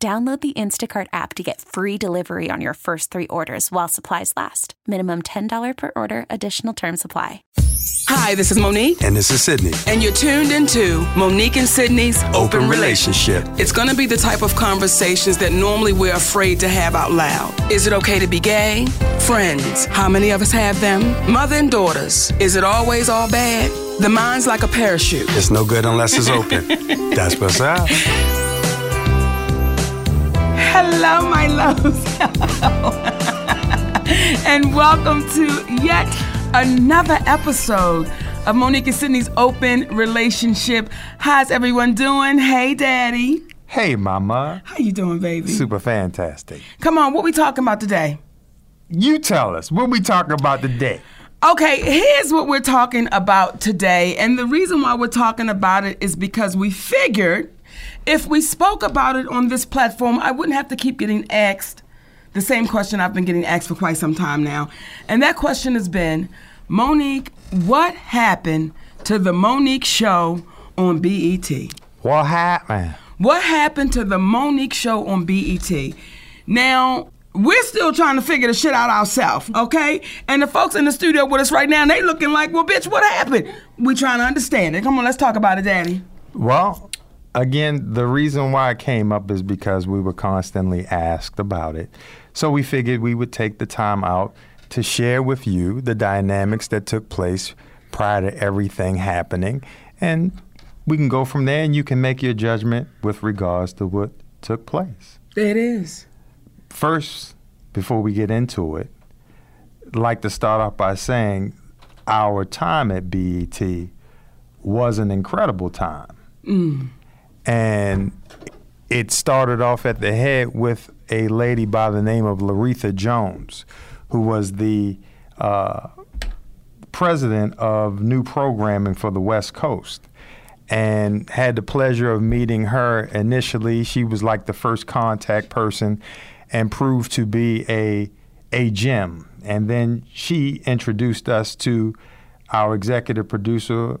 Download the Instacart app to get free delivery on your first three orders while supplies last. Minimum $10 per order, additional term supply. Hi, this is Mo'Nique. And this is Sidney. And you're tuned into Mo'Nique and Sidney's Open, Open Relationship. It's going to be the type of conversations that normally we're afraid to have out loud. Is it okay to be gay? Friends, how many of us have them? Mother and daughters, is it always all bad? The mind's like a parachute. It's no good unless it's open. That's what's up. Hello, my loves. Hello. and welcome to yet another episode of Mo'Nique and Sidney's Open Relationship. How's everyone doing? Hey, Daddy. Hey, Mama. How you doing, baby? Super fantastic. Come on, what we talking about today? You tell us. What we talking about today? Okay, here's what we're talking about today. And the reason why we're talking about it is because we figured if we spoke about it on this platform, I wouldn't have to keep getting asked the same question I've been getting asked for quite some time now. And that question has been Mo'Nique, what happened to the Mo'Nique show on BET? What happened? What happened to the Mo'Nique show on BET? Now, we're still trying to figure the shit out ourselves, okay? And the folks in the studio with us right now, they looking like, well, bitch, what happened? We trying to understand it. Come on, let's talk about it, Daddy. Well, again, the reason why it came up is because we were constantly asked about it. So we figured we would take the time out to share with you the dynamics that took place prior to everything happening. And we can go from there and you can make your judgment with regards to what took place. It is. First, before we get into it, I'd like to start off by saying our time at BET was an incredible time. Mm. And it started off at the head with a lady by the name of Loretha Jones, who was the uh, president of new programming for the West Coast. And had the pleasure of meeting her initially. She was like the first contact person and proved to be a, a gem. And then she introduced us to our executive producer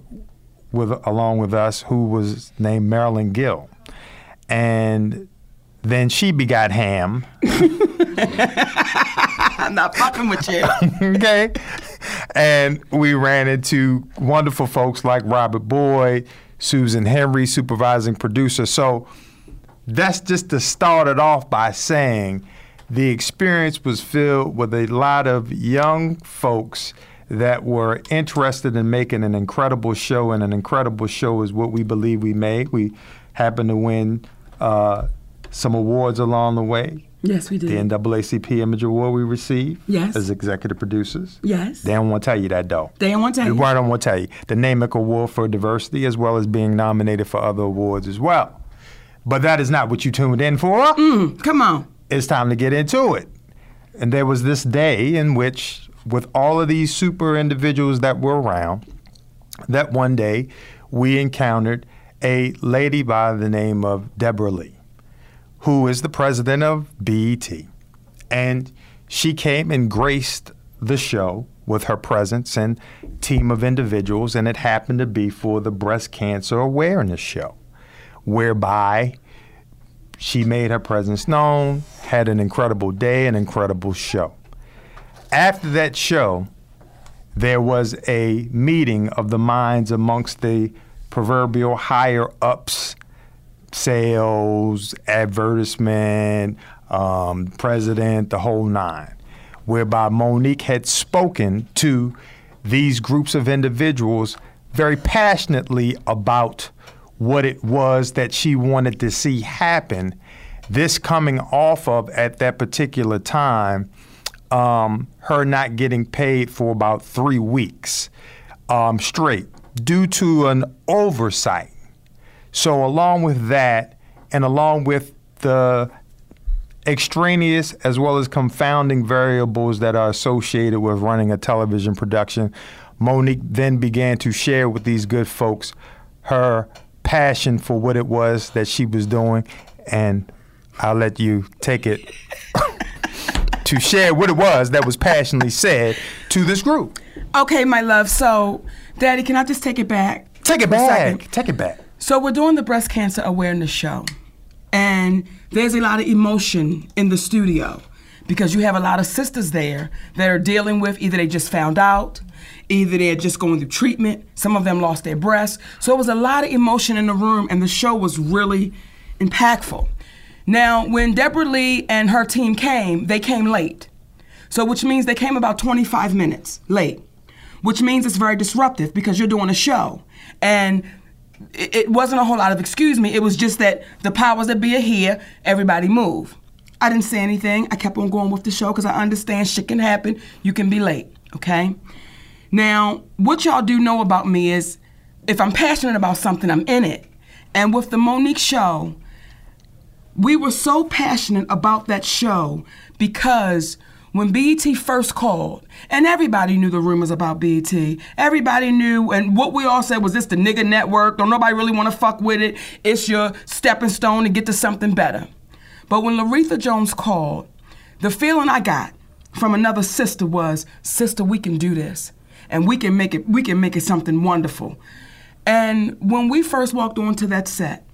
with along with us, who was named Marilyn Gill, and then she begot Ham. I'm not fucking with you. okay, and we ran into wonderful folks like Robert Boyd, Susan Henry, supervising producer. So that's just to start it off by saying the experience was filled with a lot of young folks that were interested in making an incredible show, and an incredible show is what we believe we made. We happened to win uh, some awards along the way. Yes, we did. The NAACP Image Award we received Yes. as executive producers. Yes. They don't want to tell you that, though. They don't want to tell you. I don't want to tell you. The NAMIC Award for Diversity, as well as being nominated for other awards as well. But that is not what you tuned in for. Mm, come on. It's time to get into it. And there was this day in which, with all of these super individuals that were around, that one day we encountered a lady by the name of Debra Lee, who is the president of BET. And she came and graced the show with her presence and team of individuals, and it happened to be for the Breast Cancer Awareness Show, whereby she made her presence known, had an incredible day, an incredible show. After that show, there was a meeting of the minds amongst the proverbial higher ups, sales, advertisement, um, president, the whole nine, whereby Mo'Nique had spoken to these groups of individuals very passionately about what it was that she wanted to see happen. This coming off of, at that particular time, um, her not getting paid for about three weeks um, straight due to an oversight. So, along with that, and along with the extraneous as well as confounding variables that are associated with running a television production. Mo'Nique then began to share with these good folks her passion for what it was that she was doing, and I'll let you take it to share what it was that was passionately said to this group. Okay, my love. So, Daddy, can I just take it back? Take it for a second? back. Take it back. So we're doing the breast cancer awareness show, and there's a lot of emotion in the studio because you have a lot of sisters there that are dealing with either they just found out, either they're just going through treatment. Some of them lost their breasts. So it was a lot of emotion in the room, and the show was really impactful. Now, when Debra Lee and her team came, they came late. So, which means they came about 25 minutes late, which means it's very disruptive because you're doing a show. And it, wasn't a whole lot of excuse me, it was just that the powers that be are here, everybody move. I didn't say anything. I kept on going with the show because I understand shit can happen. You can be late, okay? Now, what y'all do know about me is if I'm passionate about something, I'm in it. And with the Mo'Nique show, we were so passionate about that show because when BET first called, and everybody knew the rumors about BET, everybody knew, and what we all said was this the nigga network, don't nobody really want to fuck with it, it's your stepping stone to get to something better. But when Loretha Jones called, the feeling I got from another sister was, sister, we can do this. And we can make it we can make it something wonderful. And when we first walked onto that set,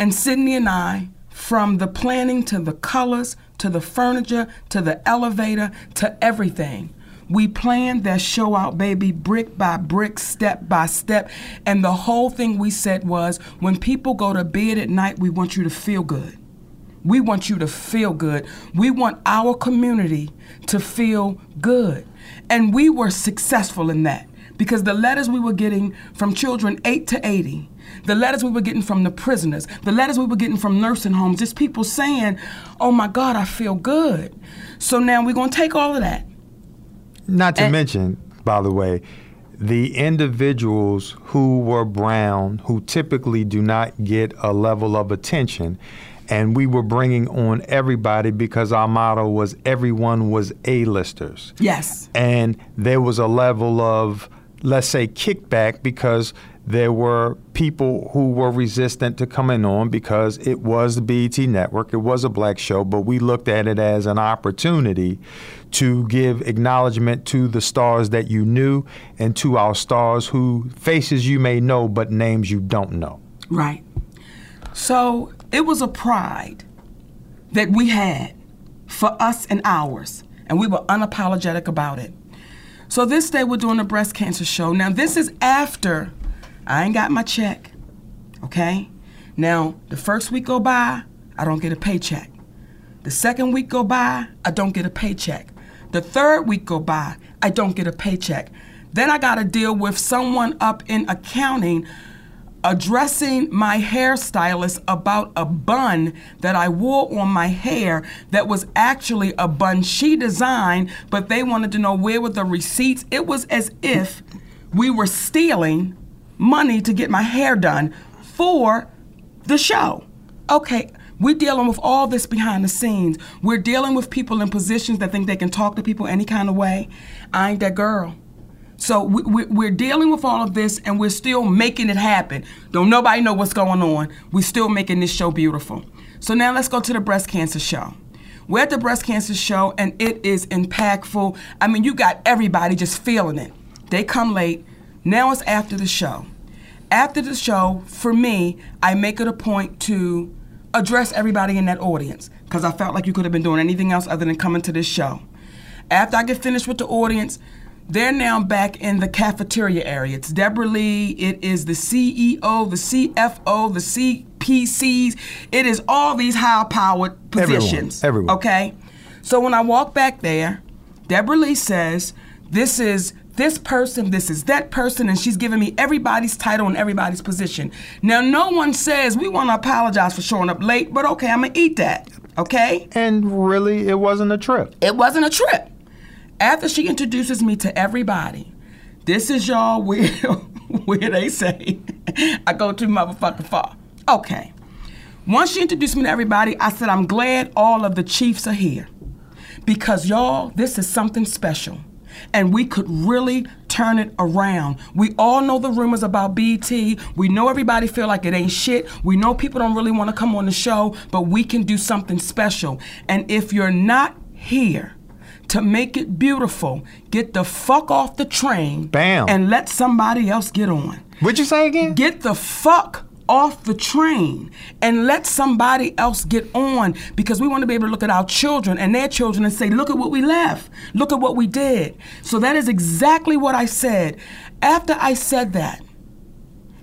and Sidney and I, from the planning to the colors to the furniture to the elevator to everything, we planned that show out, baby, brick by brick, step by step. And the whole thing we said was when people go to bed at night, we want you to feel good. We want you to feel good. We want our community to feel good. And we were successful in that because the letters we were getting from children 8 to 80, the letters we were getting from the prisoners, the letters we were getting from nursing homes, just people saying, oh my God, I feel good. So now we're going to take all of that. Not to And- mention, by the way, the individuals who were brown, who typically do not get a level of attention, and we were bringing on everybody because our motto was everyone was A-listers. Yes. And there was a level of, let's say, kickback because there were people who were resistant to coming on because it was the BET network, it was a black show, but we looked at it as an opportunity to give acknowledgement to the stars that you knew and to our stars who faces you may know but names you don't know. Right. So it was a pride that we had for us and ours, and we were unapologetic about it. So this day we're doing a breast cancer show. Now this is after I ain't got my check. Okay? Now the first week go by, I don't get a paycheck. The second week go by, I don't get a paycheck. The third week go by, I don't get a paycheck. Then I got to deal with someone up in accounting addressing my hairstylist about a bun that I wore on my hair that was actually a bun she designed, but they wanted to know where were the receipts. It was as if we were stealing money to get my hair done for the show. Okay, we're dealing with all this behind the scenes. We're dealing with people in positions that think they can talk to people any kind of way. I ain't that girl. So we, we, we're dealing with all of this and we're still making it happen. Don't nobody know what's going on. We're still making this show beautiful. So now let's go to the breast cancer show. We're at the breast cancer show and it is impactful. I mean, you got everybody just feeling it. They come late. Now it's after the show. After the show, for me, I make it a point to address everybody in that audience because I felt like you could have been doing anything else other than coming to this show. After I get finished with the audience, they're now back in the cafeteria area. It's Debra Lee, it is the CEO, the CFO, the CPCs. It is all these high powered positions. Everyone, everyone. Okay? So when I walk back there, Debra Lee says, This is this person, this is that person, and she's giving me everybody's title and everybody's position. Now, no one says we want to apologize for showing up late, but okay, I'm going to eat that. Okay? And really, it wasn't a trip. It wasn't a trip. After she introduces me to everybody, this is y'all where, where they say I go too motherfucking far. Okay. Once she introduced me to everybody, I said, I'm glad all of the chiefs are here. Because y'all, this is something special. And we could really turn it around. We all know the rumors about BET. We know everybody feel like it ain't shit. We know people don't really want to come on the show, but we can do something special. And if you're not here to make it beautiful, get the fuck off the train Bam. and let somebody else get on. What'd you say again? Get the fuck off the train and let somebody else get on because we want to be able to look at our children and their children and say, look at what we left. Look at what we did. So that is exactly what I said. After I said that,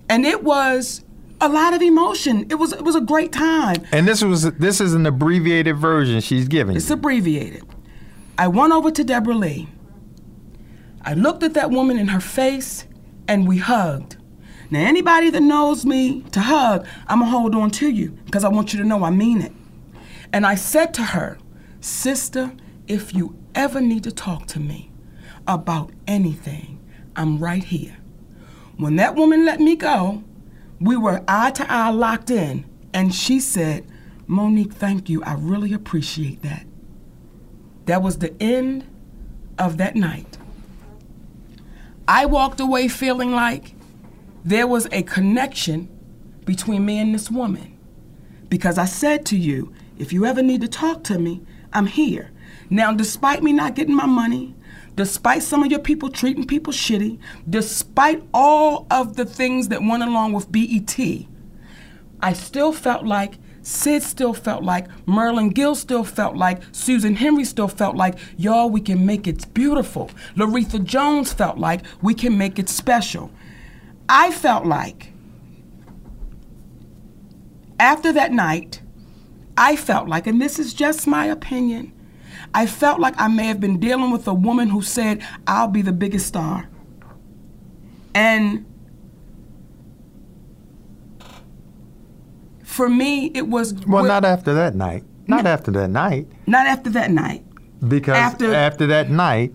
and it was a lot of emotion. It was it was a great time. and this was this is an abbreviated version she's giving. It's you. abbreviated. I went over to Debra Lee. I looked at that woman in her face and we hugged. Now, anybody that knows me to hug, I'm gonna hold on to you because I want you to know I mean it. And I said to her, Sister, if you ever need to talk to me about anything, I'm right here. When that woman let me go, we were eye to eye locked in, and she said, Mo'Nique, thank you. I really appreciate that. That was the end of that night. I walked away feeling like there was a connection between me and this woman. Because I said to you, if you ever need to talk to me, I'm here. Now, despite me not getting my money, despite some of your people treating people shitty, despite all of the things that went along with BET, I still felt like Sid still felt like, Merlin Gill still felt like, Susan Henry still felt like, y'all, we can make it beautiful. Loretha Jones felt like, we can make it special. I felt like, after that night, I felt like, and this is just my opinion, I felt like I may have been dealing with a woman who said, I'll be the biggest star. And for me, it was well, not after that night. Not after that night. not after that night. Because After- after, that night,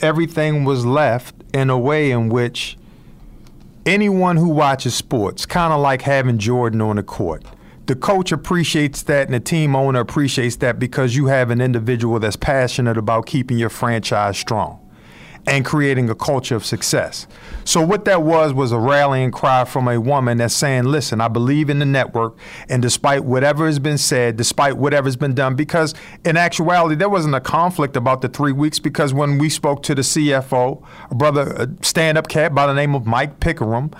everything was left in a way in which anyone who watches sports, kind of like having Jordan on the court, the coach appreciates that and the team owner appreciates that because you have an individual that's passionate about keeping your franchise strong and creating a culture of success. So what that was was a rallying cry from a woman that's saying, "Listen, I believe in the network, and despite whatever has been said, despite whatever's been done, because in actuality there wasn't a conflict about the three weeks. Because when we spoke to the CFO, a brother, a stand-up cat by the name of Mike Pickrum,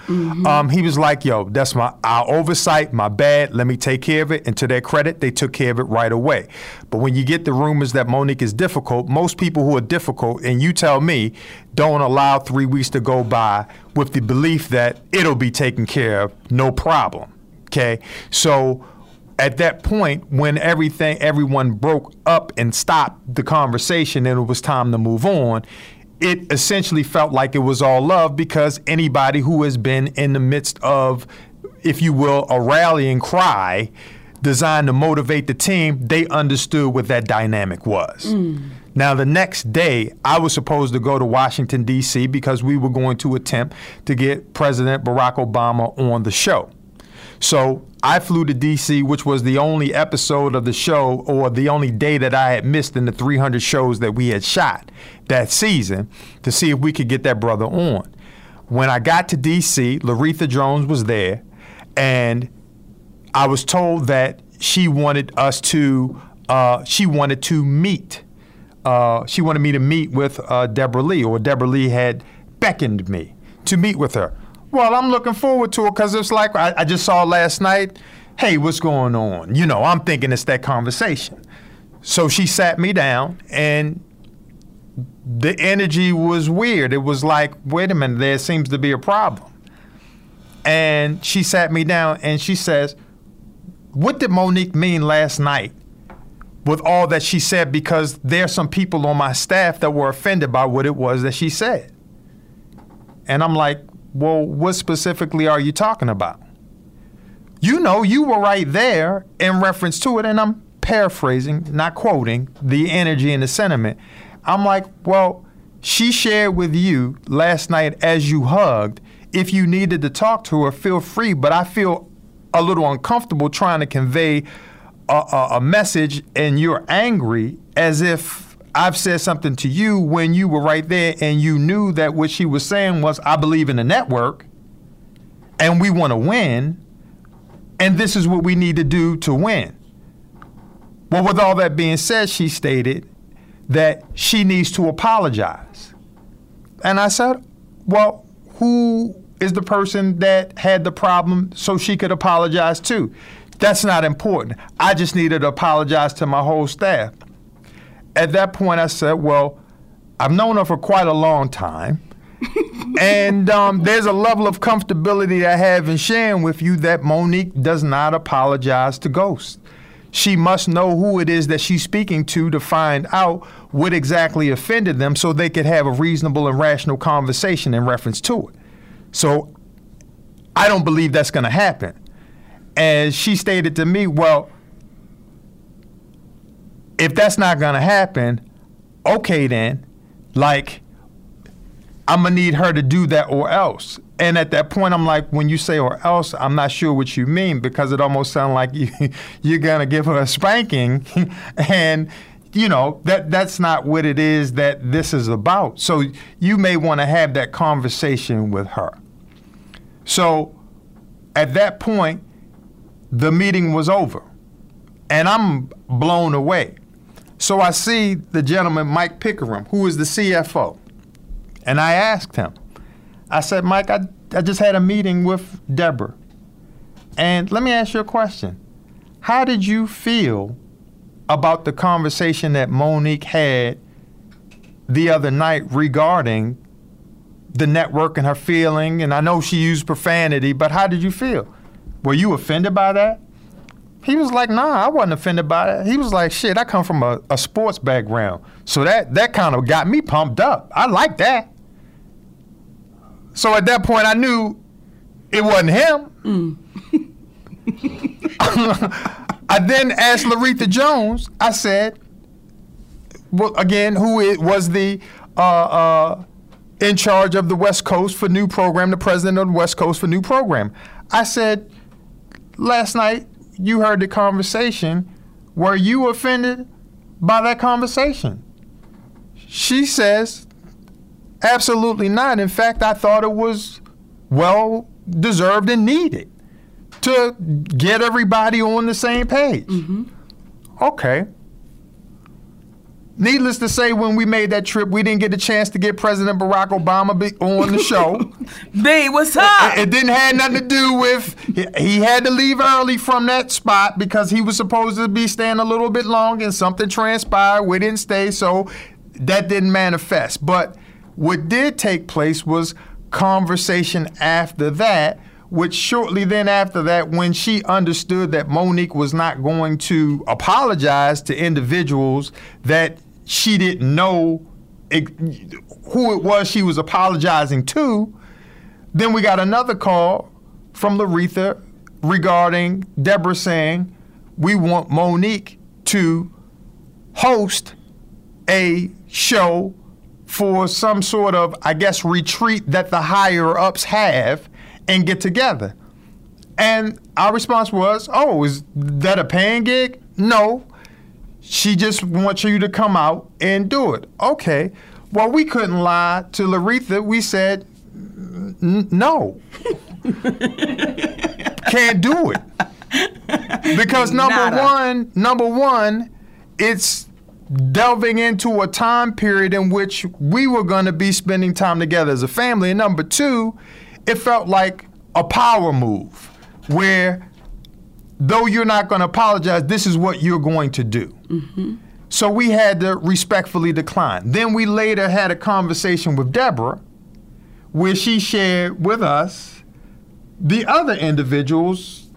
um, he was like, "Yo, that's my our oversight, my bad. Let me take care of it." And to their credit, they took care of it right away. But when you get the rumors that Mo'Nique is difficult, most people who are difficult, and you tell me, don't allow three weeks to go by with the belief that it'll be taken care of, no problem. Okay, so at that point, when everything, everyone broke up and stopped the conversation, and it was time to move on. It essentially felt like it was all love because anybody who has been in the midst of, if you will, a rallying cry designed to motivate the team, they understood what that dynamic was. Mm. Now, the next day, I was supposed to go to Washington, D.C., because we were going to attempt to get President Barack Obama on the show. So I flew to DC, which was the only episode of the show or the only day that I had missed in the 300 shows that we had shot that season to see if we could get that brother on. When I got to DC, Loretha Jones was there, and I was told that she wanted us to, uh, she wanted to meet. Uh, she wanted me to meet with uh, Debra Lee, or Debra Lee had beckoned me to meet with her. Well, I'm looking forward to it because it's like I, I just saw last night. Hey, what's going on? You know, I'm thinking it's that conversation. So she sat me down, and the energy was weird. It was like, wait a minute, there seems to be a problem. And she sat me down and she says, What did Mo'Nique mean last night with all that she said? Because there are some people on my staff that were offended by what it was that she said. And I'm like, Well, what specifically are you talking about? You know, you were right there in reference to it, and I'm paraphrasing, not quoting, the energy and the sentiment. I'm like, well, she shared with you last night as you hugged. If you needed to talk to her, feel free, but I feel a little uncomfortable trying to convey a, a, message and you're angry as if I've said something to you when you were right there and you knew that what she was saying was, I believe in the network and we want to win, and this is what we need to do to win. Well, with all that being said, she stated that she needs to apologize. And I said, Well, who is the person that had the problem so she could apologize to? That's not important. I just needed to apologize to my whole staff. At that point, I said, Well, I've known her for quite a long time. and um, there's a level of comfortability I have in sharing with you that Mo'Nique does not apologize to ghosts. She must know who it is that she's speaking to to find out what exactly offended them so they could have a reasonable and rational conversation in reference to it. So I don't believe that's going to happen. And she stated to me, well, if that's not going to happen, okay then, like, I'm going to need her to do that or else. And at that point, I'm like, when you say or else, I'm not sure what you mean because it almost sounds like you, you're going to give her a spanking. and, you know, that, that's not what it is that this is about. So you may want to have that conversation with her. So at that point, the meeting was over. And I'm blown away. So I see the gentleman, Mike Pickrum, who is the CFO. And I asked him, I said, Mike, I, I just had a meeting with Debra. And let me ask you a question. How did you feel about the conversation that Monique had the other night regarding the network and her feeling? And I know she used profanity, but how did you feel? Were you offended by that? He was like, nah, I wasn't offended by it. He was like, shit, I come from a, a sports background. So that, that kind of got me pumped up. I like that. So at that point, I knew it wasn't him. I then asked Loretha Jones, I said, well, again, who it was the uh, uh, in charge of the West Coast for New Program, the president of the West Coast for New Program. I said, last night you heard the conversation. Were you offended by that conversation? She says, absolutely not. In fact, I thought it was well deserved and needed to get everybody on the same page. Mm-hmm. Okay. Needless to say, when we made that trip, we didn't get a chance to get President Barack Obama be- on the show. B, what's up? It didn't have nothing to do with he, he had to leave early from that spot because he was supposed to be staying a little bit long and something transpired. We didn't stay, so that didn't manifest. But what did take place was conversation after that, which shortly then after that, when she understood that Mo'Nique was not going to apologize to individuals that she didn't know it, who it was she was apologizing to, then we got another call from Loretha regarding Debra saying, we want Mo'Nique to host a show for some sort of, I guess, retreat that the higher ups have and get together. And our response was, oh, is that a paying gig? No. She just wants you to come out and do it. Okay. Well, we couldn't lie to Loretha. We said, no. Can't do it. Because number Nada. one, number one, it's delving into a time period in which we were going to be spending time together as a family. And number two, it felt like a power move where though you're not going to apologize, this is what you're going to do. Mm-hmm. So we had to respectfully decline. Then we later had a conversation with Debra where she shared with us the other individuals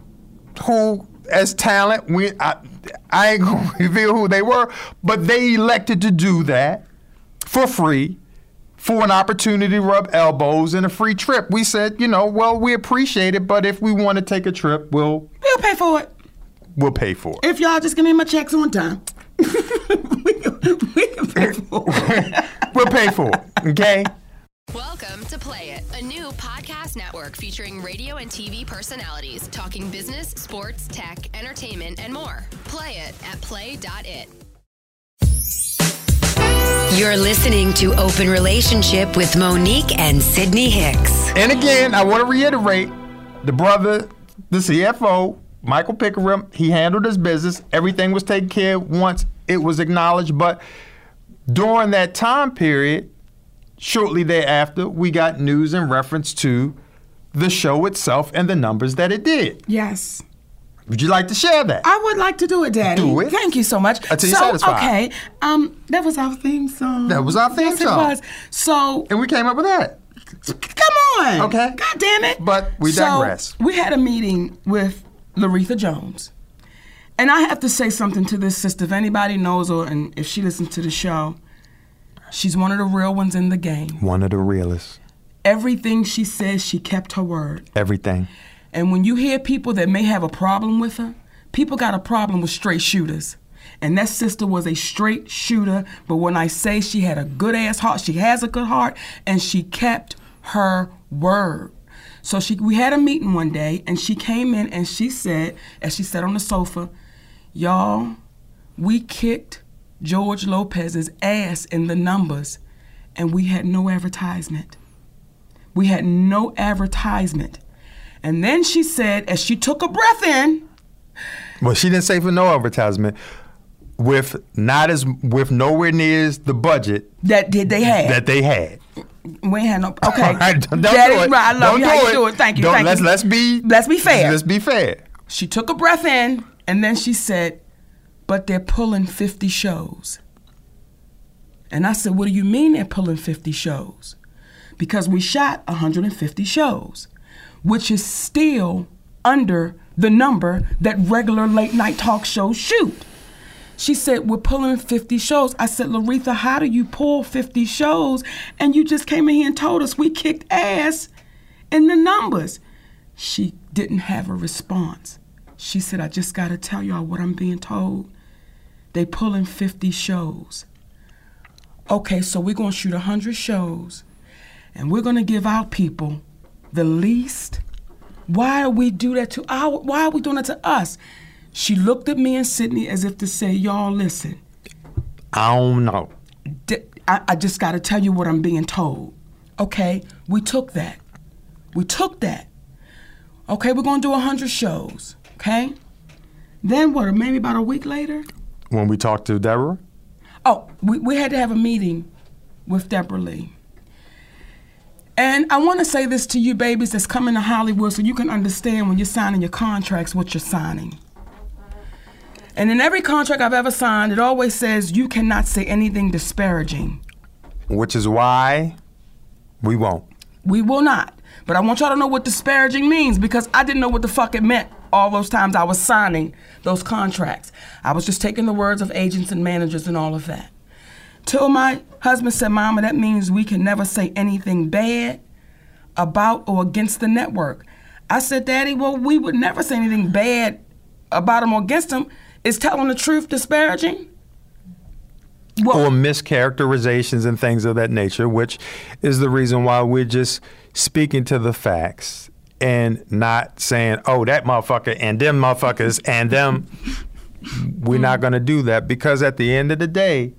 who, as talent, we I, I ain't gonna reveal who they were, but they elected to do that for free for an opportunity to rub elbows and a free trip. We said, you know, well, we appreciate it, but if we want to take a trip, we'll We'll pay for it. We'll pay for it. If y'all just give me my checks on time. we, can, we can pay for it. we'll pay for it. Okay. Welcome to Play It, a new podcast Podcast Network featuring radio and TV personalities talking business, sports, tech, entertainment, and more. Play it at play.it. You're listening to Open Relationship with Mo'Nique and Sidney Hicks. And again, I want to reiterate the brother, the CFO, Michael Pickrum, he handled his business. Everything was taken care of once it was acknowledged. But during that time period, shortly thereafter, we got news in reference to the show itself and the numbers that it did. Yes. Would you like to share that? I would like to do it, Daddy. Do it. Thank you so much. Until you're so, satisfied. Okay. Um, that was our theme song. That was our theme yes, song. It was. So and we came up with that. come on. Okay. God damn it. But we So, digress. we had a meeting with Loretha Jones. And I have to say something to this sister. If anybody knows her and if she listens to the show, she's one of the real ones in the game. One of the realists. Everything she says, she kept her word. Everything. And when you hear people that may have a problem with her, people got a problem with straight shooters. And that sister was a straight shooter, but when I say she had a good ass heart, she has a good heart, and she kept her word. So she, we had a meeting one day, and she came in and she said, as she sat on the sofa, y'all, we kicked George Lopez's ass in the numbers, and we had no advertisement. We had no advertisement. And then she said, as she took a breath in, Well, she didn't say for no advertisement. With not as with nowhere near as the budget that did they had. that they had. We ain't had no. Okay, right, don't do it. right, I love don't you. do How it. you do it? Thank you. Don't- thank let's you. let's be Let's be fair. Let's be fair. She took a breath in, and then she said, "But they're pulling 50 shows." And I said, "What do you mean they're pulling 50 shows?" Because we shot 150 shows, which is still under the number that regular late night talk shows shoot. She said, We're pulling 50 shows. I said, Loretha, how do you pull 50 shows? And you just came in here and told us we kicked ass in the numbers. She didn't have a response. She said, I just got to tell y'all what I'm being told. They pulling 50 shows. Okay, so we're going to shoot 100 shows and we're going to give our people the least. Why we do that to our why are we doing that to us? She looked at me and Sidney as if to say, Y'all listen. I don't know. I just got to tell you what I'm being told. Okay, we took that. We took that. Okay, we're gonna do 100 shows. Okay? Then what, maybe about a week later? When we talked to Debra, Oh, we, we had to have a meeting with Debra Lee. And I want to say this to you babies that's coming to Hollywood so you can understand when you're signing your contracts what you're signing. And in every contract I've ever signed, it always says you cannot say anything disparaging. which is why we won't. We will not. But I want y'all to know what disparaging means because I didn't know what the fuck it meant all those times I was signing those contracts. I was just taking the words of agents and managers and all of that. Till my husband said, Mama, that means we can never say anything bad about or against the network. I said, Daddy, well, we would never say anything bad about them or against them. Is telling the truth disparaging? Well, or mischaracterizations and things of that nature, which is the reason why we're just speaking to the facts and not saying, oh, that motherfucker and them motherfuckers and them. We're not going to do that because at the end of the day,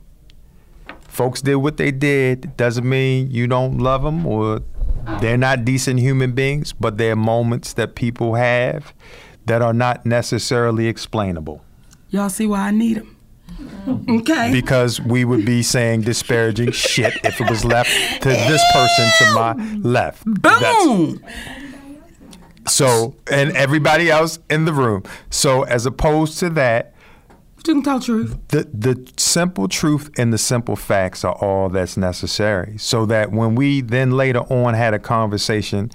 folks did what they did. Doesn't mean you don't love them or they're not decent human beings, but there are moments that people have that are not necessarily explainable y'all see why I need them. Okay. because we would be saying disparaging shit if it was left to this person to my left. That's- Boom! so, and everybody else in the room. So, as opposed to that, You can tell truth. the the simple truth and the simple facts are all that's necessary. So that when we then later on had a conversation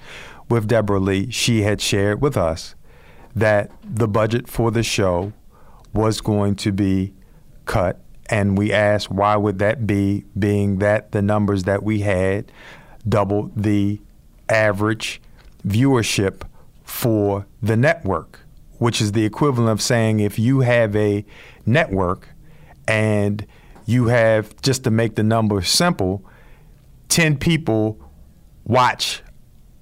with Debra Lee, she had shared with us that the budget for the show was going to be cut, and we asked why would that be, being that the numbers that we had doubled the average viewership for the network, which is the equivalent of saying if you have a network and you have, just to make the number simple, 10 people watch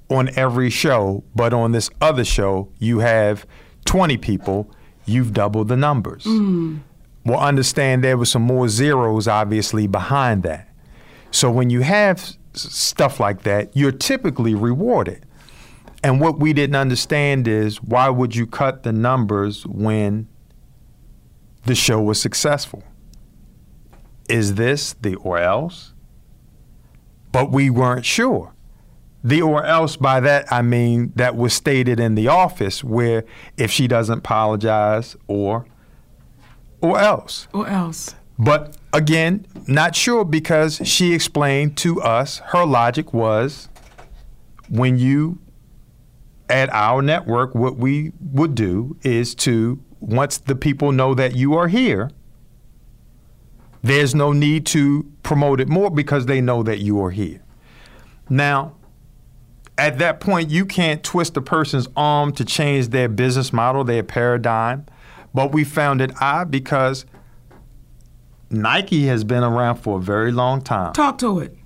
on every show, but on this other show, you have 20 people, you've doubled the numbers. Mm. Well, understand there were some more zeros obviously behind that. So when you have s- stuff like that, you're typically rewarded. And what we didn't understand is why would you cut the numbers when the show was successful? Is this the or else? But we weren't sure. The or else, by that I mean that was stated in the office where if she doesn't apologize or or else. Or else. But again, not sure because she explained to us her logic was when you at our network, what we would do is to once the people know that you are here, there's no need to promote it more because they know that you are here. Now, at that point, you can't twist a person's arm to change their business model, their paradigm. But we found it odd because Nike has been around for a very long time, Talk to it.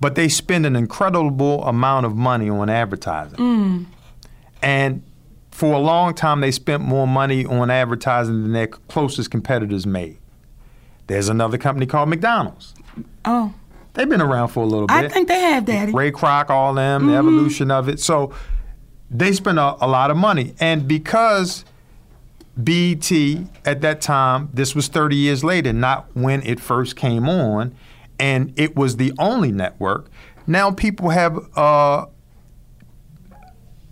but they spend an incredible amount of money on advertising. Mm. And for a long time, they spent more money on advertising than their closest competitors made. There's another company called McDonald's. Oh. They've been around for a little bit. I think they have, Daddy. Ray Kroc, all them, the evolution of it. So they spend a, a lot of money. And because BET at that time, this was 30 years later, not when it first came on, and it was the only network. Now people have uh,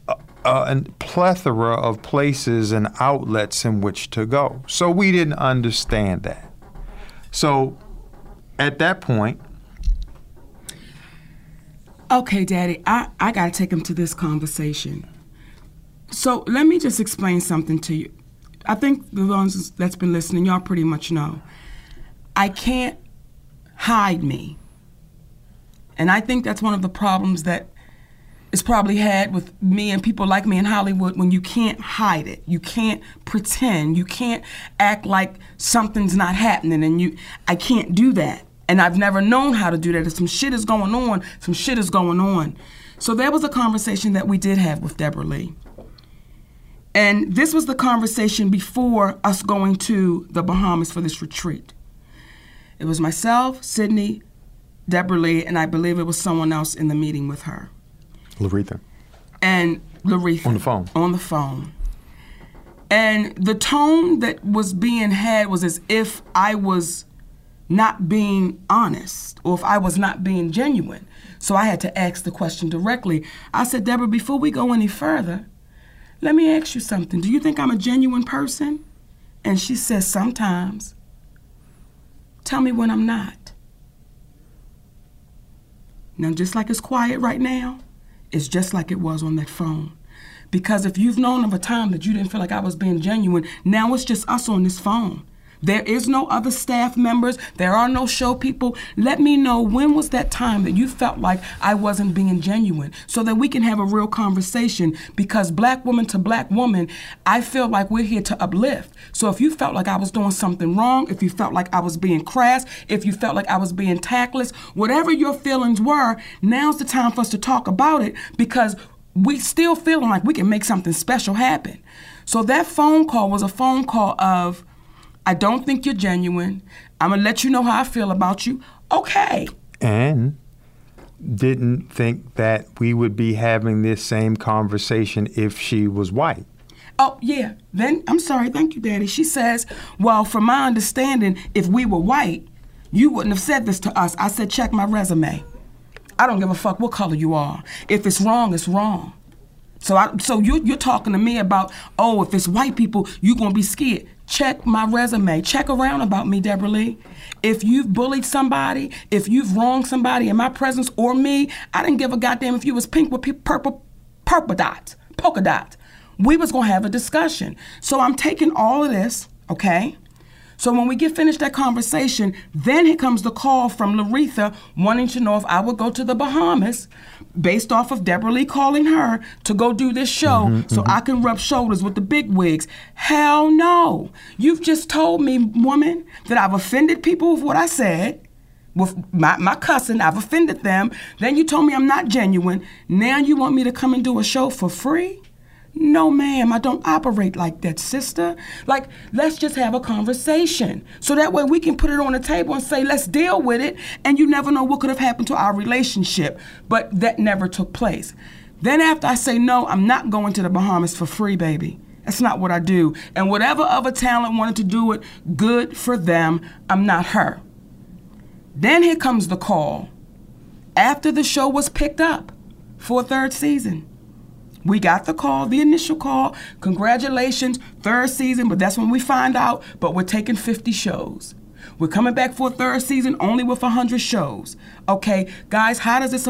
a, a plethora of places and outlets in which to go. So we didn't understand that. So at that point, Okay, Daddy, I, I got to take him to this conversation. So let me just explain something to you. I think the ones that's been listening, y'all pretty much know. I can't hide me. And I think that's one of the problems that is probably had with me and people like me in Hollywood when you can't hide it. You can't pretend. You can't act like something's not happening and you I can't do that. And I've never known how to do that. If some shit is going on, some shit is going on. So there was a conversation that we did have with Debra Lee. And this was the conversation before us going to the Bahamas for this retreat. It was myself, Sidney, Debra Lee, and I believe it was someone else in the meeting with her. Loretha. And Loretha. On the phone. On the phone. And the tone that was being had was as if I was not being honest or if I was not being genuine. So I had to ask the question directly. I said, Debra, before we go any further, let me ask you something. Do you think I'm a genuine person? And she says, Sometimes. Tell me when I'm not. Now, just like it's quiet right now, it's just like it was on that phone. Because if you've known of a time that you didn't feel like I was being genuine, now it's just us on this phone. There is no other staff members. There are no show people. Let me know when was that time that you felt like I wasn't being genuine so that we can have a real conversation because black woman to black woman, I feel like we're here to uplift. So if you felt like I was doing something wrong, if you felt like I was being crass, if you felt like I was being tactless, whatever your feelings were, now's the time for us to talk about it because we still feeling like we can make something special happen. So that phone call was a phone call of I don't think you're genuine. I'm gonna let you know how I feel about you. Okay. and didn't think that we would be having this same conversation if she was white. Oh, yeah. Then, I'm sorry. Thank you, Daddy. She says, Well, from my understanding, if we were white, you wouldn't have said this to us. I said, Check my resume. I don't give a fuck what color you are. If it's wrong, it's wrong. So, I, so you, you're talking to me about, oh, if it's white people, you're gonna be scared. Check my resume. Check around about me, Debra Lee. If you've bullied somebody, if you've wronged somebody in my presence or me, I didn't give a goddamn if you was pink with purple, purple dots, polka dots. We was gonna have a discussion. So I'm taking all of this, okay? So when we get finished that conversation, then here comes the call from Loretha wanting to know if I would go to the Bahamas based off of Debra Lee calling her to go do this show mm-hmm, so mm-hmm. I can rub shoulders with the big wigs. Hell no. You've just told me, woman, that I've offended people with what I said with my, my cousin. I've offended them. Then you told me I'm not genuine. Now you want me to come and do a show for free? No, ma'am, I don't operate like that, sister. Like, let's just have a conversation. So that way we can put it on the table and say, let's deal with it. And you never know what could have happened to our relationship. But that never took place. Then, after I say, no, I'm not going to the Bahamas for free, baby. That's not what I do. And whatever other talent wanted to do it, good for them. I'm not her. Then here comes the call. After the show was picked up for a third season. We got the call, the initial call. Congratulations, third season, but that's when we find out. But we're taking 50 shows. We're coming back for a third season only with 100 shows. Okay, guys, how does this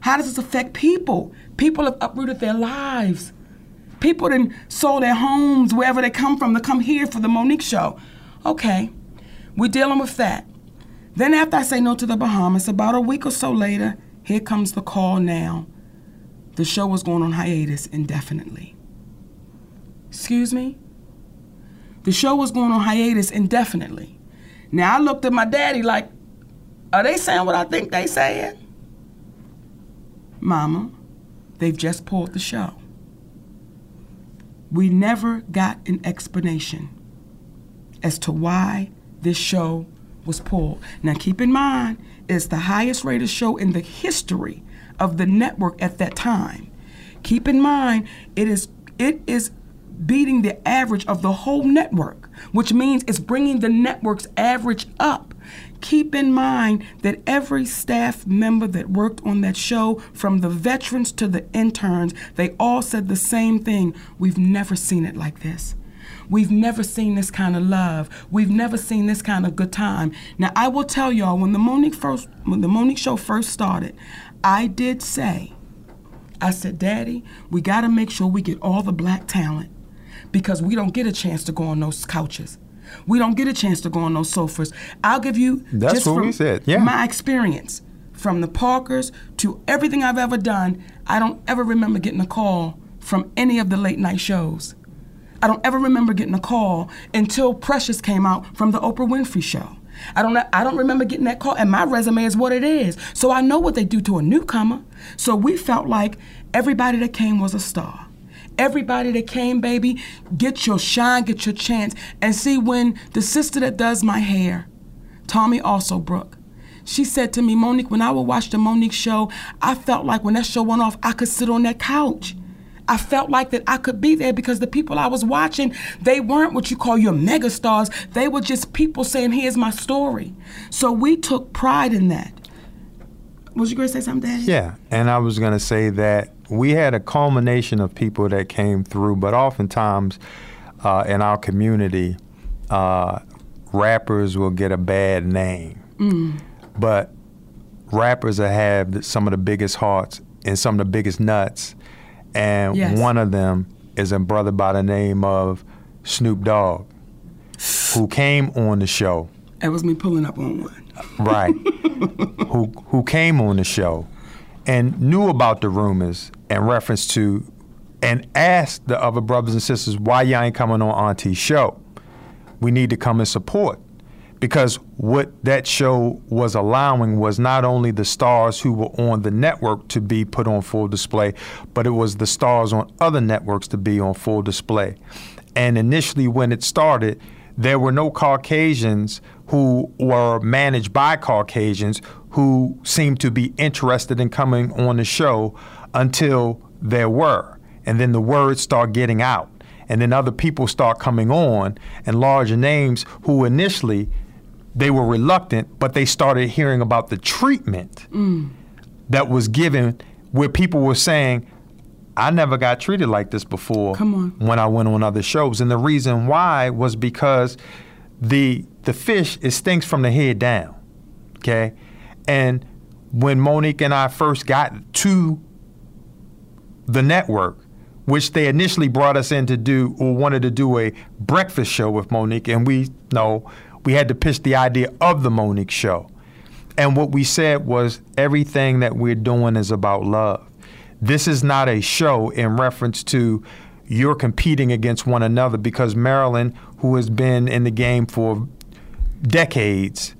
how does this affect people? People have uprooted their lives. People then sold their homes wherever they come from to come here for the Mo'Nique show. Okay, we're dealing with that. Then after I say no to the Bahamas, about a week or so later, here comes the call now the show was going on hiatus indefinitely. Excuse me? The show was going on hiatus indefinitely. Now I looked at my daddy like, are they saying what I think they saying? Mama, they've just pulled the show. We never got an explanation as to why this show was pulled. Now keep in mind, it's the highest rated show in the history of the network at that time. Keep in mind, it is it is beating the average of the whole network, which means it's bringing the network's average up. Keep in mind that every staff member that worked on that show, from the veterans to the interns, they all said the same thing. We've never seen it like this. We've never seen this kind of love. We've never seen this kind of good time. Now I will tell y'all when the Mo'Nique first when the Mo'Nique show first started, I did say, I said, Daddy, we got to make sure we get all the black talent because we don't get a chance to go on those couches. We don't get a chance to go on those sofas. I'll give you That's just what from we said, yeah. my experience from the Parkers to everything I've ever done. I don't ever remember getting a call from any of the late night shows. I don't ever remember getting a call until Precious came out from the Oprah Winfrey show. I don't I don't remember getting that call and my resume is what it is. So I know what they do to a newcomer. So we felt like everybody that came was a star. Everybody that came, baby, get your shine, get your chance. And see when the sister that does my hair, Tommy also Brooke, she said to me, Mo'Nique, when I would watch the Mo'Nique show, I felt like when that show went off, I could sit on that couch. I felt like that I could be there because the people I was watching, they weren't what you call your megastars. They were just people saying, here's my story. So we took pride in that. Was you going to say something, Daddy? Yeah, and I was going to say that we had a culmination of people that came through, but oftentimes uh, in our community, uh, rappers will get a bad name. But rappers that have some of the biggest hearts and some of the biggest nuts, and Yes. one of them is a brother by the name of Snoop Dogg, who came on the show. That was me pulling up on one. right, who who came on the show and knew about the rumors in reference to and asked the other brothers and sisters why y'all ain't coming on Auntie's show. We need to come and support. Because what that show was allowing was not only the stars who were on the network to be put on full display, but it was the stars on other networks to be on full display. And initially, when it started, there were no Caucasians who were managed by Caucasians who seemed to be interested in coming on the show until there were. And then the word started getting out. And then other people start coming on and larger names who initially they were reluctant, but they started hearing about the treatment mm. that was given where people were saying, I never got treated like this before Come on. when I went on other shows. And the reason why was because the the fish it stinks from the head down. Okay? And when Mo'Nique and I first got to the network, which they initially brought us in to do or wanted to do a breakfast show with Mo'Nique, and we no, we had to pitch the idea of the Mo'Nique show. And what we said was everything that we're doing is about love. This is not a show in reference to you're competing against one another because Marilyn, who has been in the game for decades,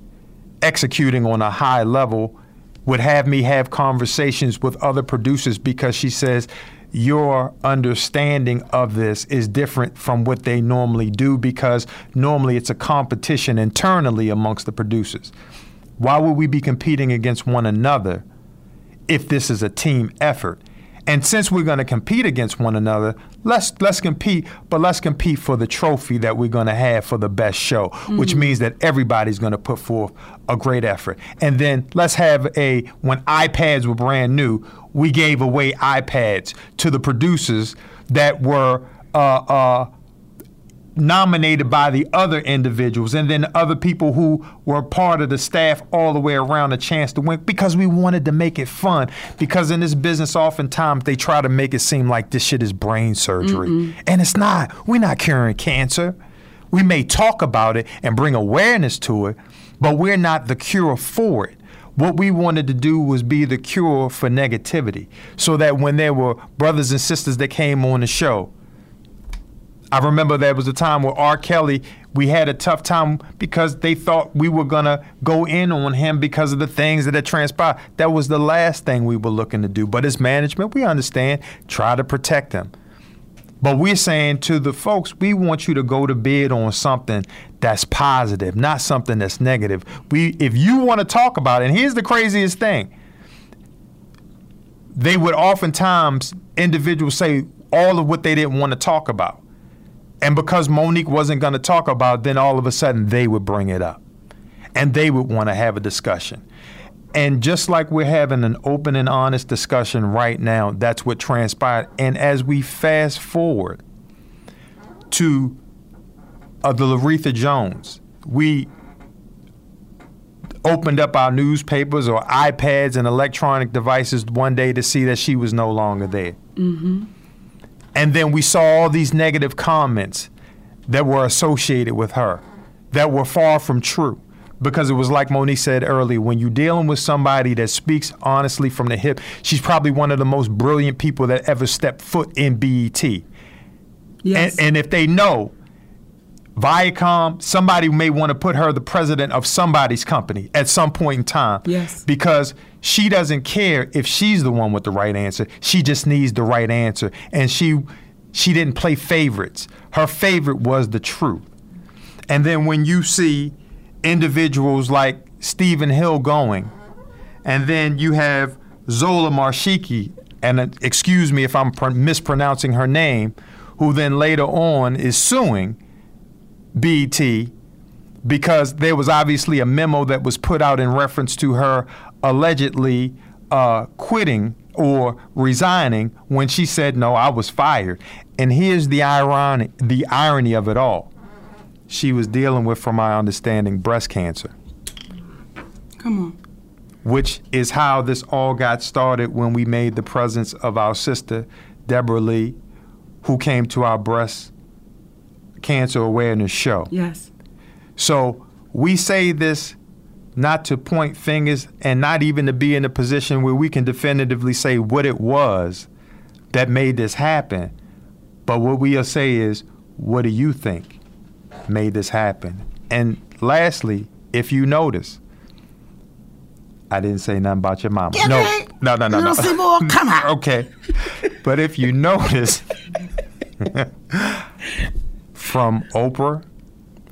executing on a high level would have me have conversations with other producers because she says your understanding of this is different from what they normally do because normally it's a competition internally amongst the producers. Why would we be competing against one another if this is a team effort? And since we're going to compete against one another, let's let's compete, but let's compete for the trophy that we're going to have for the best show, mm-hmm. which means that everybody's going to put forth a great effort. And then let's have a when iPads were brand new, we gave away iPads to the producers that were uh, uh, nominated by the other individuals and then other people who were part of the staff all the way around a chance to win because we wanted to make it fun. Because in this business, oftentimes they try to make it seem like this shit is brain surgery. Mm-mm. And it's not. We're not curing cancer. We may talk about it and bring awareness to it, but we're not the cure for it. What we wanted to do was be the cure for negativity so that when there were brothers and sisters that came on the show, I remember there was a time where R. Kelly, we had a tough time because they thought we were going to go in on him because of the things that had transpired. That was the last thing we were looking to do. But as management, we understand, try to protect him. But we're saying to the folks, we want you to go to bed on something that's positive, not something that's negative. We, if you want to talk about it, and here's the craziest thing they would oftentimes, individuals say all of what they didn't want to talk about. And because Mo'Nique wasn't going to talk about it, then all of a sudden they would bring it up. And they would want to have a discussion. And just like we're having an open and honest discussion right now, that's what transpired. And as we fast forward to uh, the Loretha Jones, we opened up our newspapers or iPads and electronic devices one day to see that she was no longer there. Mm-hmm. And then we saw all these negative comments that were associated with her that were far from true. Because it was like Monique said earlier, when you're dealing with somebody that speaks honestly from the hip, she's probably one of the most brilliant people that ever stepped foot in BET. Yes. And, and if they know Viacom, somebody may want to put her the president of somebody's company at some point in time. Yes. Because she doesn't care if she's the one with the right answer. She just needs the right answer. And she she didn't play favorites. Her favorite was the truth. And then when you see individuals like Stephen Hill going, and then you have Zola Mashariki, and uh, excuse me if I'm pr- mispronouncing her name, who then later on is suing BET because there was obviously a memo that was put out in reference to her allegedly uh, quitting or resigning when she said, "No, I was fired." And here's the irony, the irony of it all. She was dealing with, from my understanding, breast cancer. Come on. Which is how this all got started when we made the presence of our sister, Debra Lee, who came to our breast Cancer Awareness Show. Yes. So we say this not to point fingers and not even to be in a position where we can definitively say what it was that made this happen. But what we'll say is, what do you think made this happen? And lastly, if you notice, I didn't say nothing about your mama. Get no, it? no, no, no, no. More, come on. okay. But if you notice, from Oprah,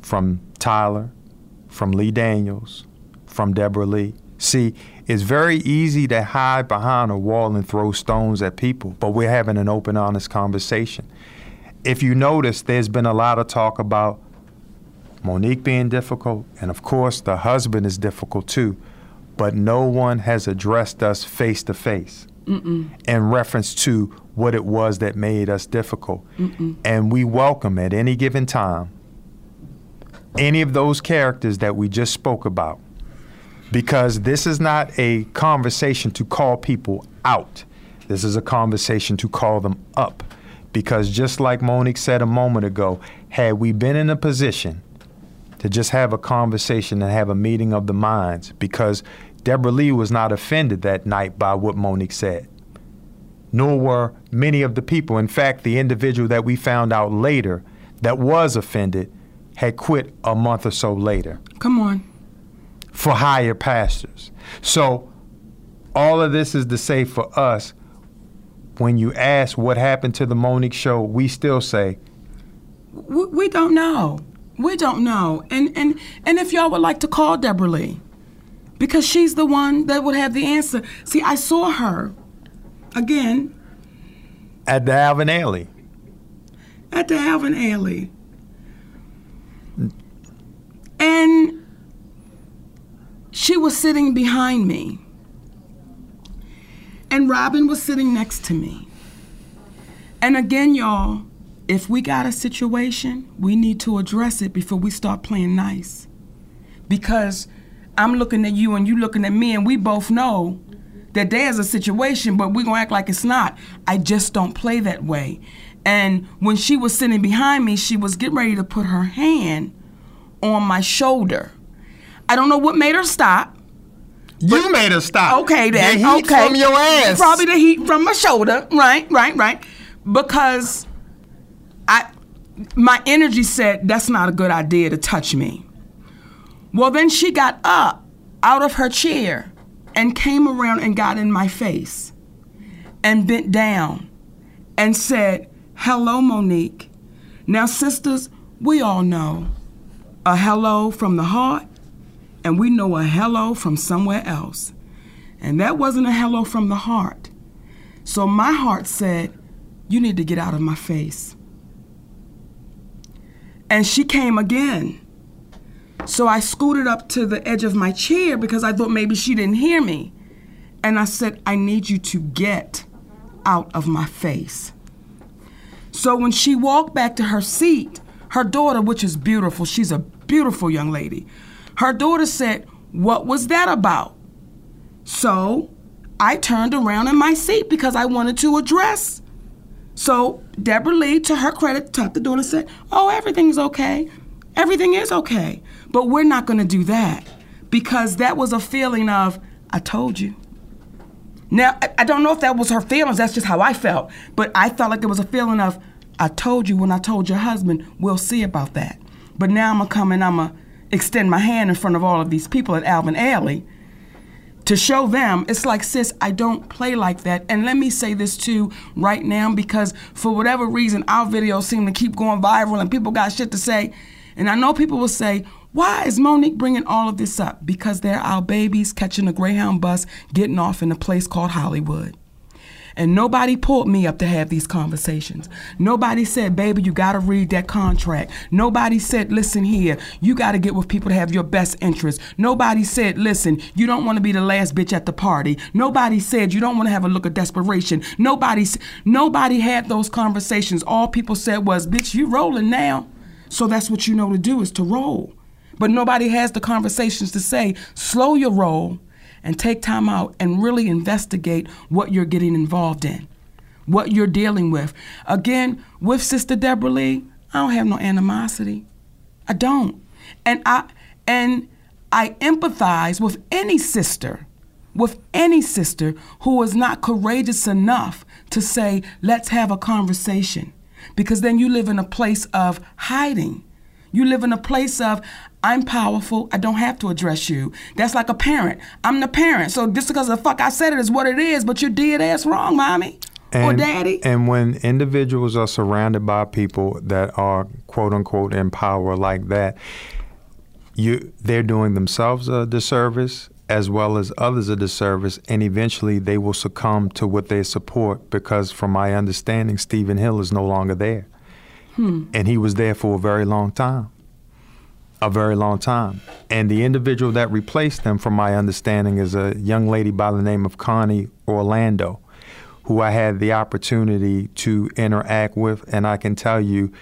from Tyler, from Lee Daniels, from Debra Lee. See, it's very easy to hide behind a wall and throw stones at people, but we're having an open, honest conversation. If you notice, there's been a lot of talk about Mo'Nique being difficult, and of course, the husband is difficult too, but no one has addressed us face to face in reference to what it was that made us difficult. Mm-mm. And we welcome at any given time any of those characters that we just spoke about. Because this is not a conversation to call people out. This is a conversation to call them up. Because just like Mo'Nique said a moment ago, had we been in a position to just have a conversation and have a meeting of the minds, because Debra Lee was not offended that night by what Mo'Nique said nor were many of the people. In fact, the individual that we found out later that was offended had quit a month or so later. Come on. for higher pastors. So all of this is to say for us, when you ask what happened to the Mo'Nique show, we still say, we, we don't know. We don't know. And and and if y'all would like to call Debra Lee, because she's the one that would have the answer. See, I saw her again at the Alvin Ailey. At the Alvin Ailey. And she was sitting behind me. And Robin was sitting next to me. And again, y'all, if we got a situation, we need to address it before we start playing nice. Because I'm looking at you and you looking at me, and we both know that there's a situation, but we're gonna act like it's not. I just don't play that way. And when she was sitting behind me, she was getting ready to put her hand on my shoulder. I don't know what made her stop. You made her stop. Okay, then. The heat okay. from your ass. Probably the heat from my shoulder. Right, right, right. Because I, my energy said that's not a good idea to touch me. Well, then she got up out of her chair and came around and got in my face and bent down and said, Hello, Mo'Nique. Now, sisters, we all know a hello from the heart, and we know a hello from somewhere else. And that wasn't a hello from the heart. So my heart said, You need to get out of my face. And she came again. So I scooted up to the edge of my chair because I thought maybe she didn't hear me. And I said, I need you to get out of my face. So when she walked back to her seat, her daughter, which is beautiful, she's a beautiful young lady, her daughter said, What was that about? So I turned around in my seat because I wanted to address. So Debra Lee, to her credit, tapped the door and said, Oh, everything's okay. Everything is okay. But we're not going to do that because that was a feeling of, I told you. Now, I- don't know if that was her feelings, that's just how I felt. But I felt like it was a feeling of, I told you when I told your husband, we'll see about that. But now I'm going to come and I'm going to extend my hand in front of all of these people at Alvin Ailey to show them it's like sis i don't play like that and let me say this too right now because for whatever reason our videos seem to keep going viral and people got shit to say and i know people will say why is Mo'Nique bringing all of this up because they're our babies catching a greyhound bus getting off in a place called hollywood and nobody pulled me up to have these conversations. Nobody said, baby, you got to read that contract. Nobody said, listen here, you got to get with people to have your best interest. Nobody said, listen, you don't want to be the last bitch at the party. Nobody said, you don't want to have a look of desperation. Nobody, nobody had those conversations. All people said was, bitch, you rolling now. So that's what you know to do is to roll. But nobody has the conversations to say, slow your roll and take time out and really investigate what you're getting involved in, what you're dealing with. Again, with Sister Debra Lee, I don't have no animosity. I don't. And I and I empathize with any sister, with any sister who is not courageous enough to say, let's have a conversation. Because then you live in a place of hiding. You live in a place of, I'm powerful, I don't have to address you. That's like a parent. I'm the parent. So just because the fuck I said it is what it is, but you did ass wrong, mommy. or daddy. And when individuals are surrounded by people that are quote unquote in power like that, you they're doing themselves a disservice as well as others a disservice, and eventually they will succumb to what they support because, from my understanding, Stephen Hill is no longer there. Hmm. And he was there for a very long time. A very long time. And the individual that replaced them, from my understanding, is a young lady by the name of Connie Orlando, who I had the opportunity to interact with. And I can tell you,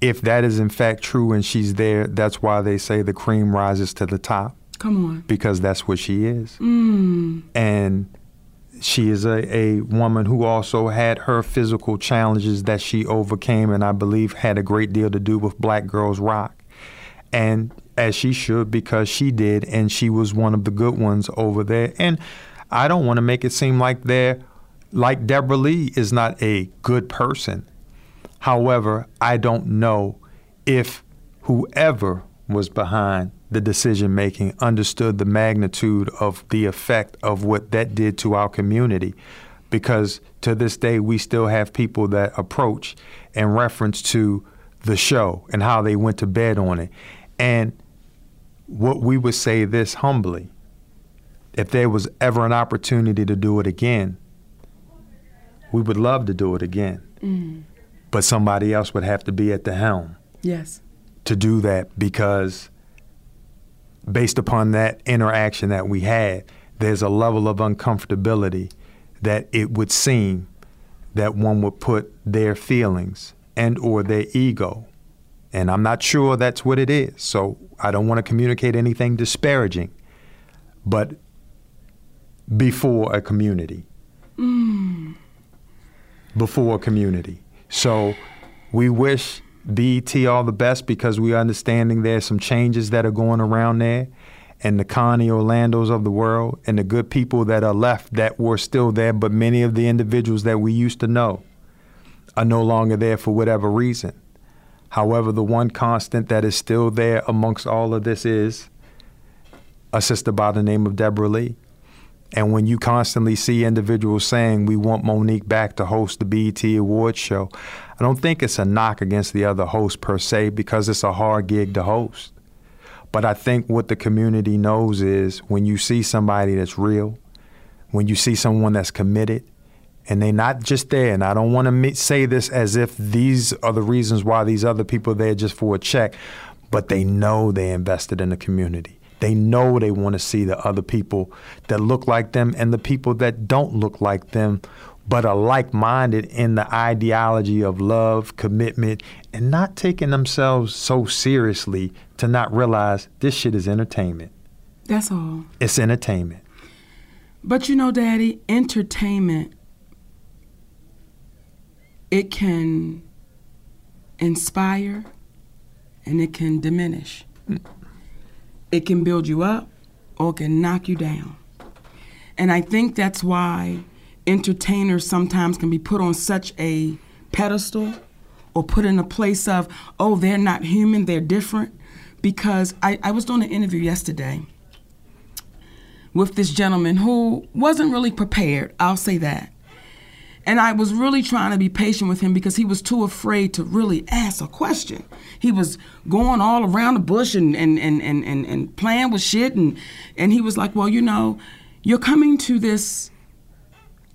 if that is in fact true and she's there, that's why they say the cream rises to the top Come on. because that's what she is. Mm. And she is a, a woman who also had her physical challenges that she overcame, and I believe had a great deal to do with Black Girls Rock. And as she should, because she did, and she was one of the good ones over there. And I don't want to make it seem like they're like Debra Lee is not a good person. However, I don't know if whoever was behind the decision making, understood the magnitude of the effect of what that did to our community. Because to this day, we still have people that approach in reference to the show and how they went to bed on it. And what we would say this humbly if there was ever an opportunity to do it again, we would love to do it again. Mm. But somebody else would have to be at the helm Yes. to do that because based upon that interaction that we had, there's a level of uncomfortability that it would seem that one would put their feelings and or their ego. And I'm not sure that's what it is. So I don't want to communicate anything disparaging. But before a community. Mm. Before a community. So we wish BET all the best because we are understanding there's some changes that are going around there and the Connie Orlandos of the world and the good people that are left that were still there, but many of the individuals that we used to know are no longer there for whatever reason. However, the one constant that is still there amongst all of this is a sister by the name of Debra Lee. And when you constantly see individuals saying we want Mo'Nique back to host the BET Awards show, I don't think it's a knock against the other host per se because it's a hard gig to host. But I think what the community knows is when you see somebody that's real, when you see someone that's committed, and they're not just there. And I don't want to say this as if these are the reasons why these other people are there just for a check, but they know they invested in the community. They know they want to see the other people that look like them and the people that don't look like them, but are like minded in the ideology of love, commitment, and not taking themselves so seriously to not realize this shit is entertainment. That's all. It's entertainment. But you know, Daddy, entertainment, it can inspire and it can diminish. It can build you up or it can knock you down. And I think that's why entertainers sometimes can be put on such a pedestal or put in a place of, oh, they're not human, they're different. Because I, I was doing an interview yesterday with this gentleman who wasn't really prepared, I'll say that. And I was really trying to be patient with him because he was too afraid to really ask a question. He was going all around the bush and, and, and, and, and, and playing with shit. And, and he was like, Well, you know, you're coming to this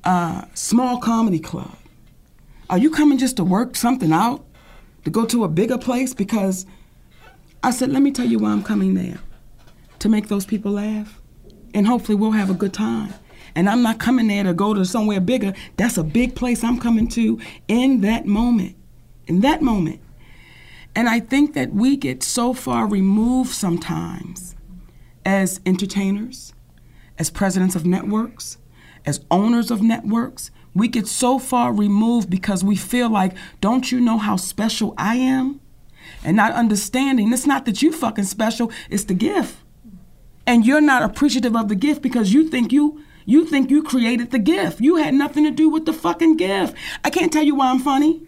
uh, small comedy club. Are you coming just to work something out? To go to a bigger place? Because I said, Let me tell you why I'm coming there to make those people laugh. And hopefully we'll have a good time. And I'm not coming there to go to somewhere bigger. That's a big place I'm coming to in that moment. In that moment. And I think that we get so far removed sometimes as entertainers, as presidents of networks, as owners of networks. We get so far removed because we feel like, don't you know how special I am? And not understanding, it's not that you fucking special, it's the gift. And you're not appreciative of the gift because you think you you think you created the gift. You had nothing to do with the fucking gift. I can't tell you why I'm funny.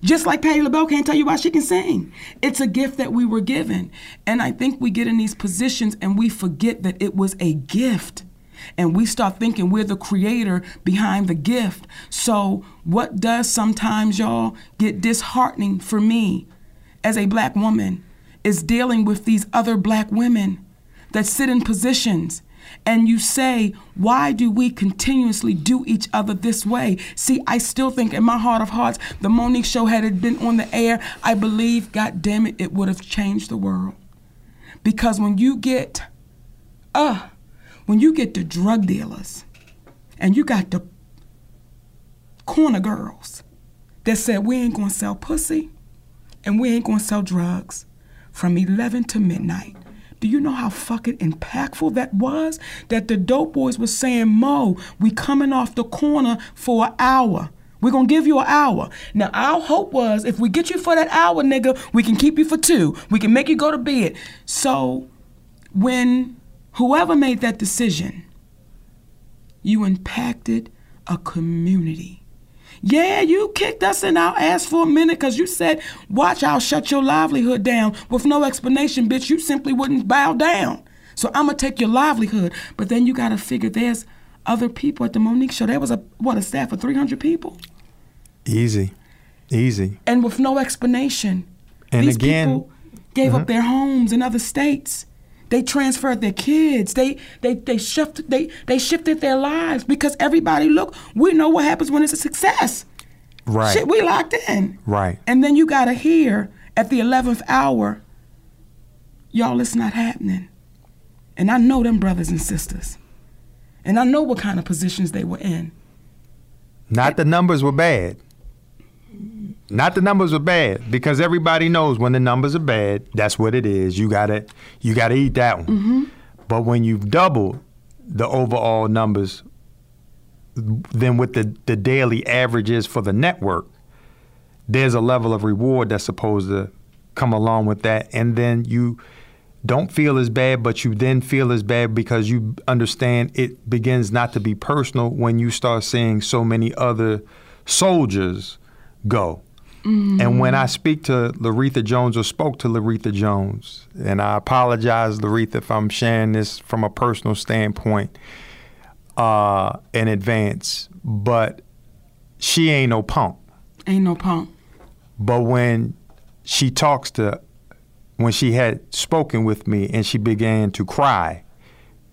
Just like Patti LaBelle can't tell you why she can sing. It's a gift that we were given. And I think we get in these positions and we forget that it was a gift. And we start thinking we're the creator behind the gift. So, what does sometimes, y'all, get disheartening for me as a black woman is dealing with these other black women that sit in positions and you say, why do we continuously do each other this way? See, I still think in my heart of hearts, the Mo'Nique show had it been on the air, I believe, God damn it, it would have changed the world. Because when you get, uh, when you get the drug dealers and you got the corner girls that said we ain't gonna sell pussy and we ain't gonna sell drugs from 11 to midnight. Do you know how fucking impactful that was? That the dope boys was saying, Mo, we coming off the corner for an hour. We're gonna give you an hour. Now, our hope was if we get you for that hour, nigga, we can keep you for two. We can make you go to bed. So, when whoever made that decision, you impacted a community. Yeah, you kicked us in our ass for a minute because you said, watch, I'll shut your livelihood down with no explanation, bitch. You simply wouldn't bow down. So I'm going to take your livelihood. But then you got to figure there's other people at the Mo'Nique show. There was a, what, a staff of 300 people? Easy. Easy. And with no explanation. And These again- people gave up uh-huh. their homes in other states. They transferred their kids. They they they shifted they they shifted their lives because everybody look, we know what happens when it's a success. Right. Shit, we locked in. Right. And then you gotta hear at the eleventh hour, y'all, it's not happening. And I know them brothers and sisters. And I know what kind of positions they were in. Not the numbers were bad. Not the numbers are bad because everybody knows when the numbers are bad, that's what it is. You gotta you gotta eat that one. Mm-hmm. But when you've doubled the overall numbers than what the, the daily average is for the network, there's a level of reward that's supposed to come along with that. And then you don't feel as bad, but you then feel as bad because you understand it begins not to be personal when you start seeing so many other soldiers go. And when I speak to Loretha Jones or spoke to Loretha Jones, and I apologize, Loretha, if I'm sharing this from a personal standpoint uh, in advance, but she ain't no punk. Ain't no punk. But when she talks to, when she had spoken with me and she began to cry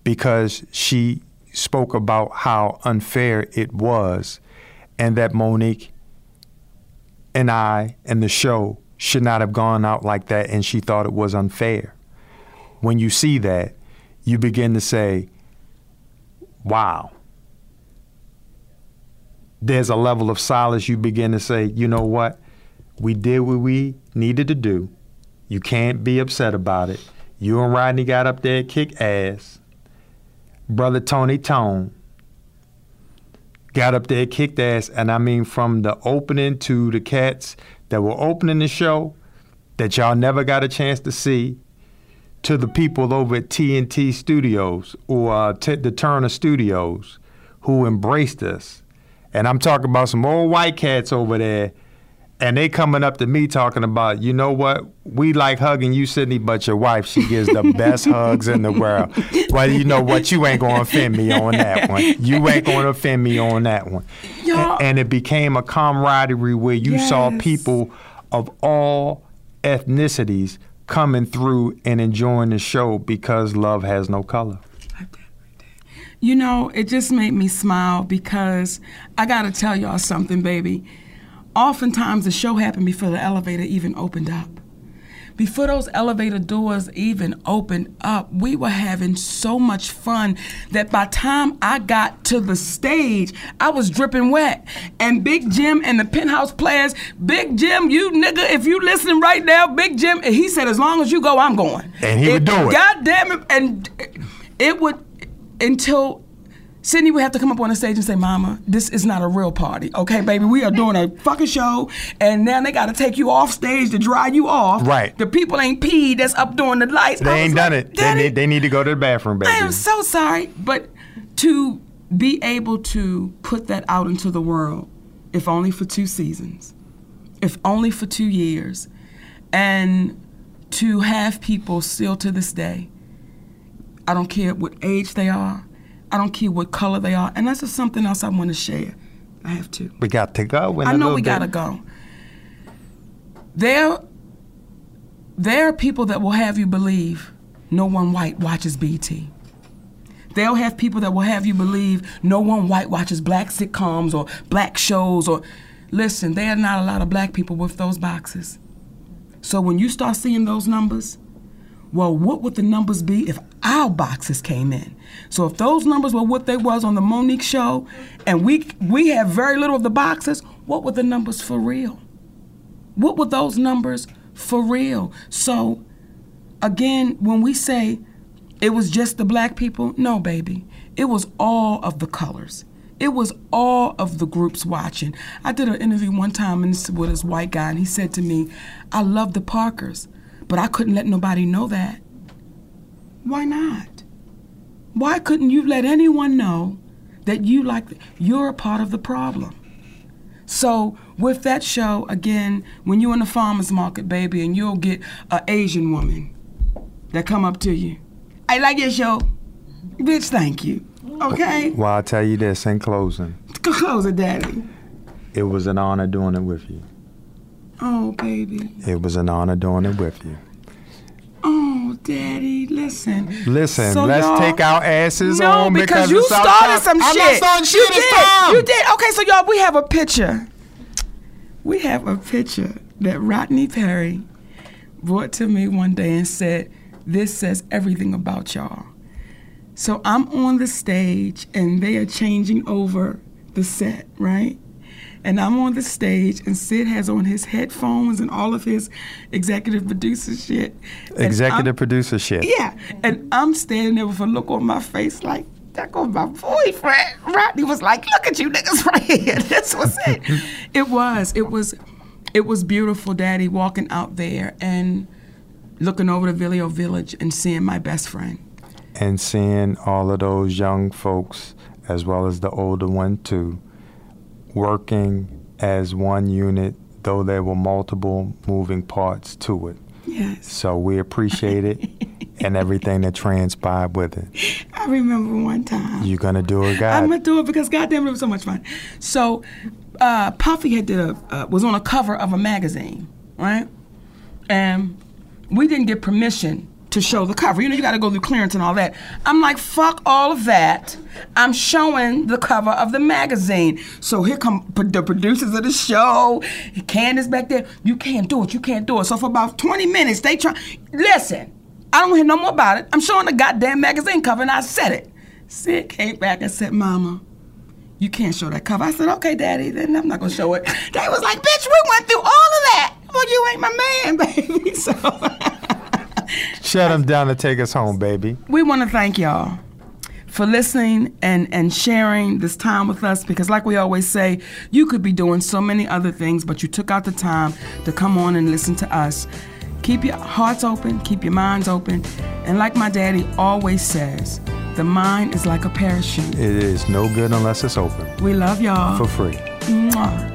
because she spoke about how unfair it was and that Mo'Nique and I and the show should not have gone out like that and she thought it was unfair. When you see that, you begin to say, wow. There's a level of solace you begin to say, you know what? We did what we needed to do. You can't be upset about it. You and Rodney got up there, kick ass. Brother Tony Tone got up there, kicked ass, and I mean from the opening to the cats that were opening the show that y'all never got a chance to see, to the people over at TNT Studios or uh, t- the Turner Studios who embraced us. And I'm talking about some old white cats over there, and they coming up to me talking about, you know what? We like hugging you, Sidney, but your wife, she gives the best hugs in the world. Well, you know what? You ain't gonna offend me on that one. You ain't gonna offend me on that one. Y'all- And it became a camaraderie where you saw people of all ethnicities coming through and enjoying the show because love has no color. You know, it just made me smile because I gotta tell y'all something, baby. Oftentimes the show happened before the elevator even opened up. Before those elevator doors even opened up, we were having so much fun that by time I got to the stage, I was dripping wet. And Big Jim and the penthouse players, Big Jim, you nigga, if you listening right now, Big Jim, and he said, as long as you go, I'm going. And he would do it. God damn it. And it would, until Sidney would have to come up on the stage and say, Mama, this is not a real party. Okay, baby, we are doing a fucking show, and now they got to take you off stage to dry you off. Right. The people ain't peed that's up doing the lights. They ain't was done like, it. They need, they need to go to the bathroom, baby. I am so sorry. But to be able to put that out into the world, if only for two seasons, if only for two years, and to have people still to this day, I don't care what age they are, I don't care what color they are, and that's just something else I want to share. I have to. we got to go. I know we gotta go. There, there are people that will have you believe no one white watches BET. They'll have people that will have you believe no one white watches black sitcoms or black shows or listen, there are not a lot of black people with those boxes. So when you start seeing those numbers, well, what would the numbers be if our boxes came in? So if those numbers were what they was on the Mo'Nique show, and we we have very little of the boxes, what were the numbers for real? What were those numbers for real? So again, when we say it was just the black people, no, baby. It was all of the colors. It was all of the groups watching. I did an interview one time with this white guy, and he said to me, I love the Parkers, but I couldn't let nobody know that. Why not? Why couldn't you let anyone know that you like you're a part of the problem? So with that show, again, when you're in the farmer's market, baby, and you'll get an Asian woman that come up to you. I like your show. Bitch, thank you. Okay? Well, I'll tell you this in closing. Close it, daddy. It was an honor doing it with you. Oh, baby. It was an honor doing it with you. Daddy, listen. Listen, So let's take our asses no, on because, you started some I'm shit. not starting shit. You did. time. You did. Okay, so y'all, we have a picture. We have a picture that Rodney Perry brought to me one day and said, "This says everything about y'all." So I'm on the stage and they are changing over the set, right? And I'm on the stage and Sid has on his headphones and all of his executive producer shit. I'm- Executive producer shit. yeah, and I'm standing there with a look on my face like, that goes my boyfriend. Rodney was like, look at you niggas right here. This was it. it was. It was. It was beautiful, Daddy, walking out there and looking over the Vilio Village and seeing my best friend. and seeing all of those young folks, as well as the older one too, working as one unit, though there were multiple moving parts to it. Yes. So we appreciate it and everything that transpired with it. I remember one time. You're gonna do it, God? I'm gonna do it because goddamn it was so much fun. So, uh, Puffy had did a uh, was on a cover of a magazine, right? And we didn't get permission to show the cover. You know, you got to go through clearance and all that. I'm like, fuck all of that. I'm showing the cover of the magazine. So here come the producers of the show. Candace back there. You can't do it. You can't do it. So for about 20 minutes, they try. Listen, I don't hear no more about it. I'm showing the goddamn magazine cover, and I said it. Sid came back and said, Mama, you can't show that cover. I said, okay, Daddy, then I'm not gonna show it. They was like, bitch, we went through all of that. Well, you ain't my man, baby. So Shut them down to take us home, baby. we want to thank y'all for listening and, and sharing this time with us because like we always say, you could be doing so many other things, but you took out the time to come on and listen to us. Keep your hearts open, keep your minds open, and like my daddy always says, the mind is like a parachute. It is no good unless it's open We love y'all. for free. Mwah.